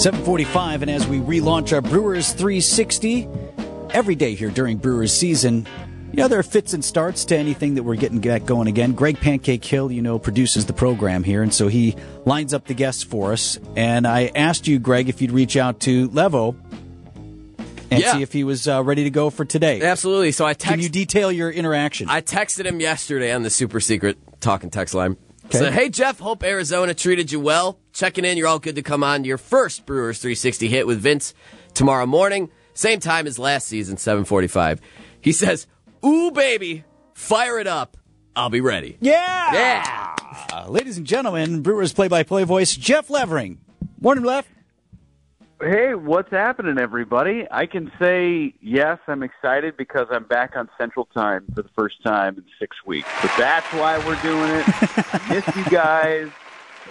745, and as we relaunch our Brewers 360 every day here during Brewers season, you know, there are fits and starts to anything that we're getting going again. Greg Pancake Hill, you know, produces the program here, and so he lines up the guests for us. And I asked you, Greg, if you'd reach out to Levo and Yeah. see if he was uh, ready to go for today. Absolutely. So I texted him. Can you detail your interaction? I texted him yesterday on the super secret talking text line. Okay. Said, "Hey Jeff, hope Arizona treated you well. Checking in, you're all good to come on your first Brewers 360 hit with Vince tomorrow morning, same time as last season, 7:45." He says, "Ooh baby, fire it up. I'll be ready." yeah! Yeah. Uh, ladies and gentlemen, Brewers play-by-play voice Jeff Levering. Morning, Lev. Hey, what's happening, everybody? I can say yes, I'm excited because I'm back on Central Time for the first time in six weeks. But that's why we're doing it. I miss you guys, and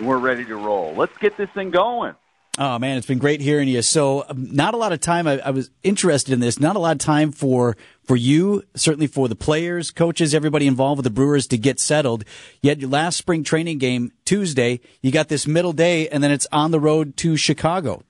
we're ready to roll. Let's get this thing going. Oh man, it's been great hearing you. So, um, not a lot of time. I, I was interested in this. Not a lot of time for for you, certainly for the players, coaches, everybody involved with the Brewers to get settled. You had your last spring training game Tuesday. You got this middle day, and then it's on the road to Chicago.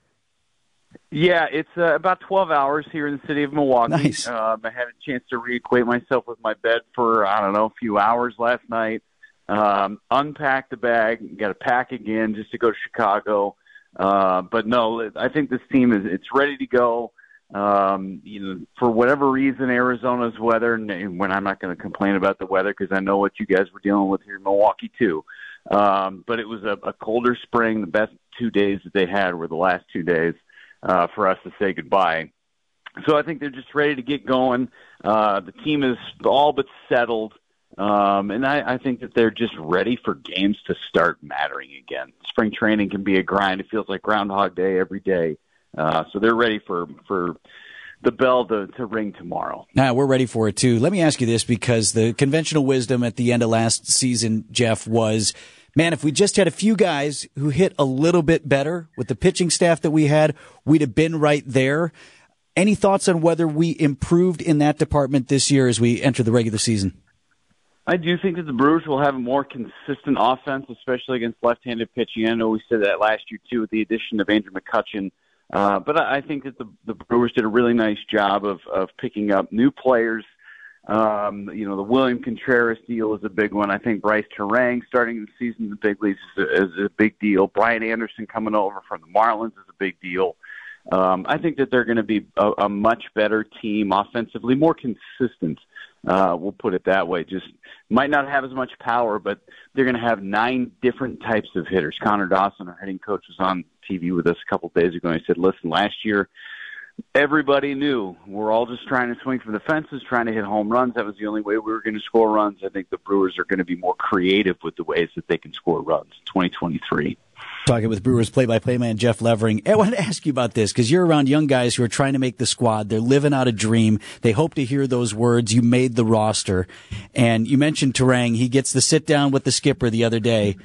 Yeah, it's uh, about 12 hours here in the city of Milwaukee. Nice. Um, I had a chance to reacquaint myself with my bed for, I don't know, a few hours last night. Um, unpack the bag, got to pack again just to go to Chicago. Uh, but no, I think this team is it's ready to go. Um, you know, for whatever reason, Arizona's weather, and when I'm not going to complain about the weather because I know what you guys were dealing with here in Milwaukee too. Um, but it was a, a colder spring. The best two days that they had were the last two days uh, for us to say goodbye. So I think they're just ready to get going. Uh, the team is all but settled. Um, and I, I think that they're just ready for games to start mattering again. Spring training can be a grind. It feels like Groundhog Day every day. Uh, so they're ready for, for the bell to, to ring tomorrow. Now we're ready for it too. Let me ask you this because the conventional wisdom at the end of last season, Jeff, was, man, if we just had a few guys who hit a little bit better with the pitching staff that we had, we'd have been right there. Any thoughts on whether we improved in that department this year as we enter the regular season? I do think that the Brewers will have a more consistent offense, especially against left-handed pitching. I know we said that last year too, with the addition of Andrew McCutchen. Uh, but I think that the, the Brewers did a really nice job of of picking up new players. Um, you know, the William Contreras deal is a big one. I think Brice Turang starting the season in the big leagues is a, is a big deal. Brian Anderson coming over from the Marlins is a big deal. Um, I think that they're going to be a, a much better team offensively, more consistent. Uh, we'll put it that way. Just might not have as much power, but they're going to have nine different types of hitters. Connor Dawson, our hitting coach, was on TV with us a couple days ago, and he said, "Listen, last year." Everybody knew we're all just trying to swing for the fences, trying to hit home runs. That was the only way we were going to score runs. I think the Brewers are going to be more creative with the ways that they can score runs in 2023. Talking with Brewers play-by-play man Jeff Levering. I wanted to ask you about this because you're around young guys who are trying to make the squad. They're living out a dream. They hope to hear those words. You made the roster, and you mentioned Turang. He gets the sit down with the skipper the other day,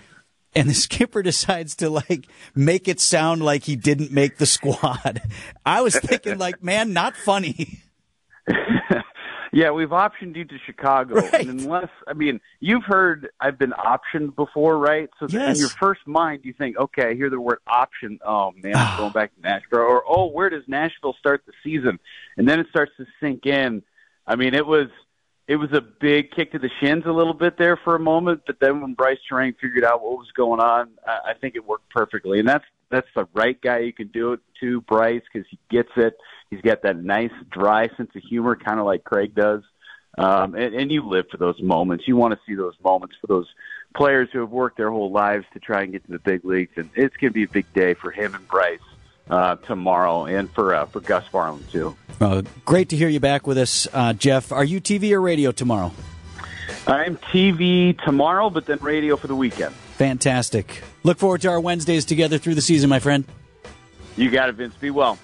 and the skipper decides to like make it sound like he didn't make the squad. I was thinking, like, man, not funny. Yeah, we've optioned you to Chicago, Right. and unless I mean, you've heard I've been optioned before, right? So Yes. in your first mind, you think, okay, I hear the word option. Oh man, I'm ah. going back to Nashville, or oh, where does Nashville start the season? And then it starts to sink in. I mean, it was it was a big kick to the shins a little bit there for a moment, but then when Brice Turang figured out what was going on, I, I think it worked perfectly, and that's that's the right guy you can do it to, Brice, because he gets it. He's got that nice, dry sense of humor, kind of like Craig does. Um, and, and you live for those moments. You want to see those moments for those players who have worked their whole lives to try and get to the big leagues. And it's going to be a big day for him and Brice uh, tomorrow, and for uh, for Gus Farland too. Uh, great to hear you back with us, uh, Jeff. Are you TV or radio tomorrow? I'm TV tomorrow, but then radio for the weekend. Fantastic. Look forward to our Wednesdays together through the season, my friend. You got it, Vince. Be well.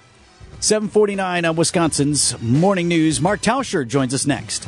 749 on Wisconsin's Morning News. Mark Tauscher joins us next.